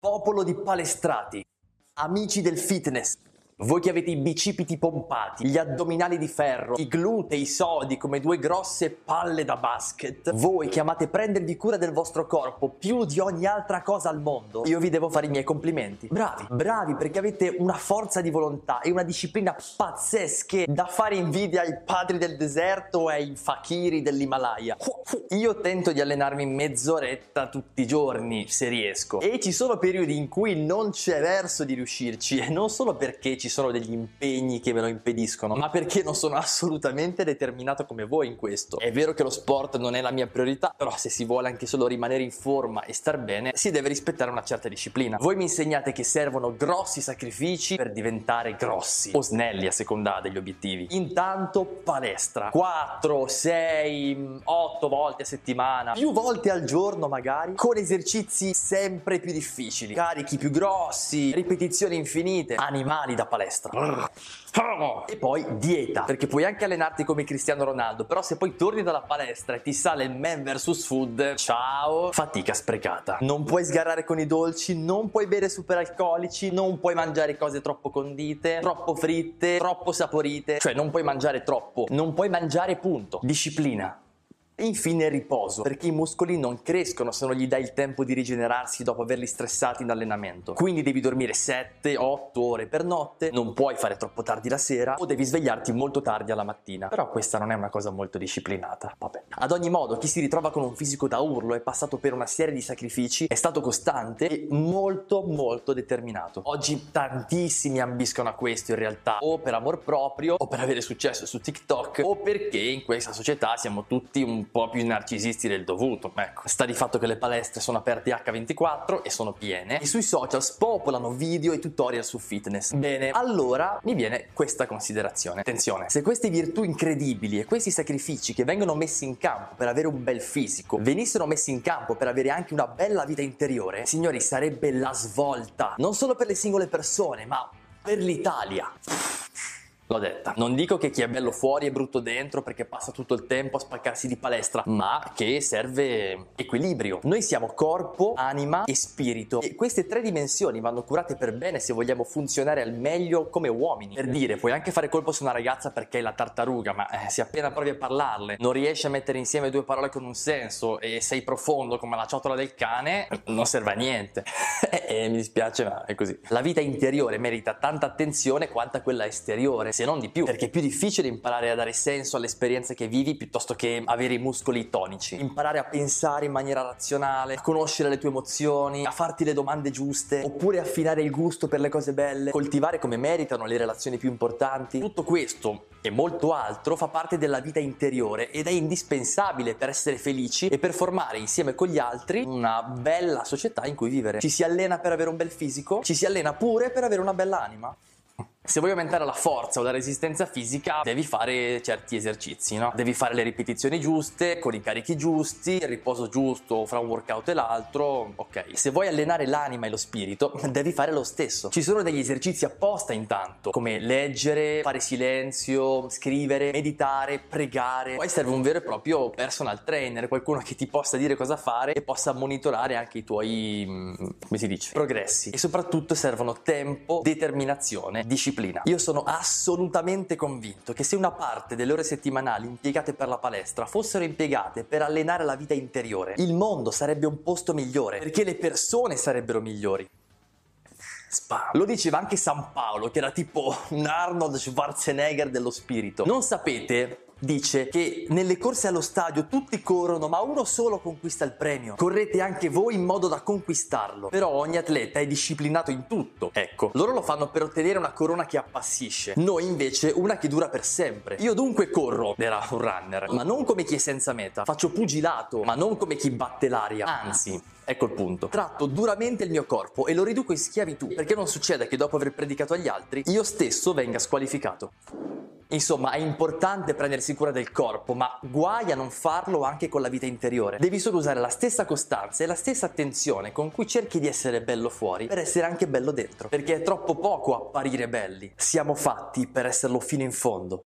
Popolo di palestrati, amici del fitness, voi che avete i bicipiti pompati, gli addominali di ferro, i glutei sodi come due grosse palle da basket, voi che amate prendervi cura del vostro corpo più di ogni altra cosa al mondo, io vi devo fare i miei complimenti. Bravi, bravi perché avete una forza di volontà e una disciplina pazzesche da fare invidia ai padri del deserto e ai fakiri dell'Himalaya. Io tento di allenarmi mezz'oretta tutti i giorni se riesco e ci sono periodi in cui non c'è verso di riuscirci e non solo perché ci ci sono degli impegni che me lo impediscono, ma perché non sono assolutamente determinato come voi in questo. È vero che lo sport non è la mia priorità, però se si vuole anche solo rimanere in forma e star bene, si deve rispettare una certa disciplina. Voi mi insegnate che servono grossi sacrifici per diventare grossi o snelli a seconda degli obiettivi. Intanto palestra 4, 6, 8 volte a settimana, più volte al giorno magari, con esercizi sempre più difficili, carichi più grossi, ripetizioni infinite, animali da palestra palestra. E poi dieta, perché puoi anche allenarti come Cristiano Ronaldo, però se poi torni dalla palestra e ti sale il man vs food, ciao, fatica sprecata. Non puoi sgarrare con i dolci, non puoi bere superalcolici, non puoi mangiare cose troppo condite, troppo fritte, troppo saporite, cioè non puoi mangiare troppo, non puoi mangiare punto. Disciplina. E infine riposo, perché i muscoli non crescono se non gli dai il tempo di rigenerarsi dopo averli stressati in allenamento. Quindi devi dormire 7-8 ore per notte, non puoi fare troppo tardi la sera o devi svegliarti molto tardi alla mattina. Però questa non è una cosa molto disciplinata. Vabbè. Ad ogni modo, chi si ritrova con un fisico da urlo è passato per una serie di sacrifici, è stato costante e molto molto determinato. Oggi tantissimi ambiscono a questo in realtà, o per amor proprio, o per avere successo su TikTok, o perché in questa società siamo tutti un po' più narcisisti del dovuto. Ecco, sta di fatto che le palestre sono aperte H24 e sono piene e sui social spopolano video e tutorial su fitness. Bene, allora mi viene questa considerazione. Attenzione, se queste virtù incredibili e questi sacrifici che vengono messi in campo per avere un bel fisico venissero messi in campo per avere anche una bella vita interiore, signori, sarebbe la svolta, non solo per le singole persone, ma per l'Italia. L'ho detta. Non dico che chi è bello fuori è brutto dentro perché passa tutto il tempo a spaccarsi di palestra, ma che serve equilibrio. Noi siamo corpo, anima e spirito e queste tre dimensioni vanno curate per bene se vogliamo funzionare al meglio come uomini. Per dire, puoi anche fare colpo su una ragazza perché è la tartaruga, ma eh, se appena provi a parlarle non riesci a mettere insieme due parole con un senso e sei profondo come la ciotola del cane, non serve a niente. e mi dispiace, ma è così. La vita interiore merita tanta attenzione quanto quella esteriore se non di più, perché è più difficile imparare a dare senso alle esperienze che vivi piuttosto che avere i muscoli tonici. Imparare a pensare in maniera razionale, a conoscere le tue emozioni, a farti le domande giuste, oppure affinare il gusto per le cose belle, coltivare come meritano le relazioni più importanti. Tutto questo e molto altro fa parte della vita interiore ed è indispensabile per essere felici e per formare insieme con gli altri una bella società in cui vivere. Ci si allena per avere un bel fisico, ci si allena pure per avere una bella anima. Se vuoi aumentare la forza o la resistenza fisica, devi fare certi esercizi, no? Devi fare le ripetizioni giuste, con i carichi giusti, il riposo giusto fra un workout e l'altro, ok. Se vuoi allenare l'anima e lo spirito, devi fare lo stesso. Ci sono degli esercizi apposta intanto, come leggere, fare silenzio, scrivere, meditare, pregare. Poi serve un vero e proprio personal trainer, qualcuno che ti possa dire cosa fare e possa monitorare anche i tuoi, mm, come si dice, progressi. E soprattutto servono tempo, determinazione, disciplina disciplina. Io sono assolutamente convinto che se una parte delle ore settimanali impiegate per la palestra fossero impiegate per allenare la vita interiore, il mondo sarebbe un posto migliore, perché le persone sarebbero migliori. Spam. Lo diceva anche San Paolo, che era tipo un Arnold Schwarzenegger dello spirito. Non sapete dice che nelle corse allo stadio tutti corrono ma uno solo conquista il premio. Correte anche voi in modo da conquistarlo. Però ogni atleta è disciplinato in tutto. Ecco, loro lo fanno per ottenere una corona che appassisce. Noi invece una che dura per sempre. Io dunque corro, era un runner, ma non come chi è senza meta. Faccio pugilato, ma non come chi batte l'aria. Anzi, Ecco il punto. Tratto duramente il mio corpo e lo riduco in schiavitù perché non succede che dopo aver predicato agli altri io stesso venga squalificato. Insomma, è importante prendersi cura del corpo, ma guai a non farlo anche con la vita interiore. Devi solo usare la stessa costanza e la stessa attenzione con cui cerchi di essere bello fuori per essere anche bello dentro. Perché è troppo poco apparire belli. Siamo fatti per esserlo fino in fondo.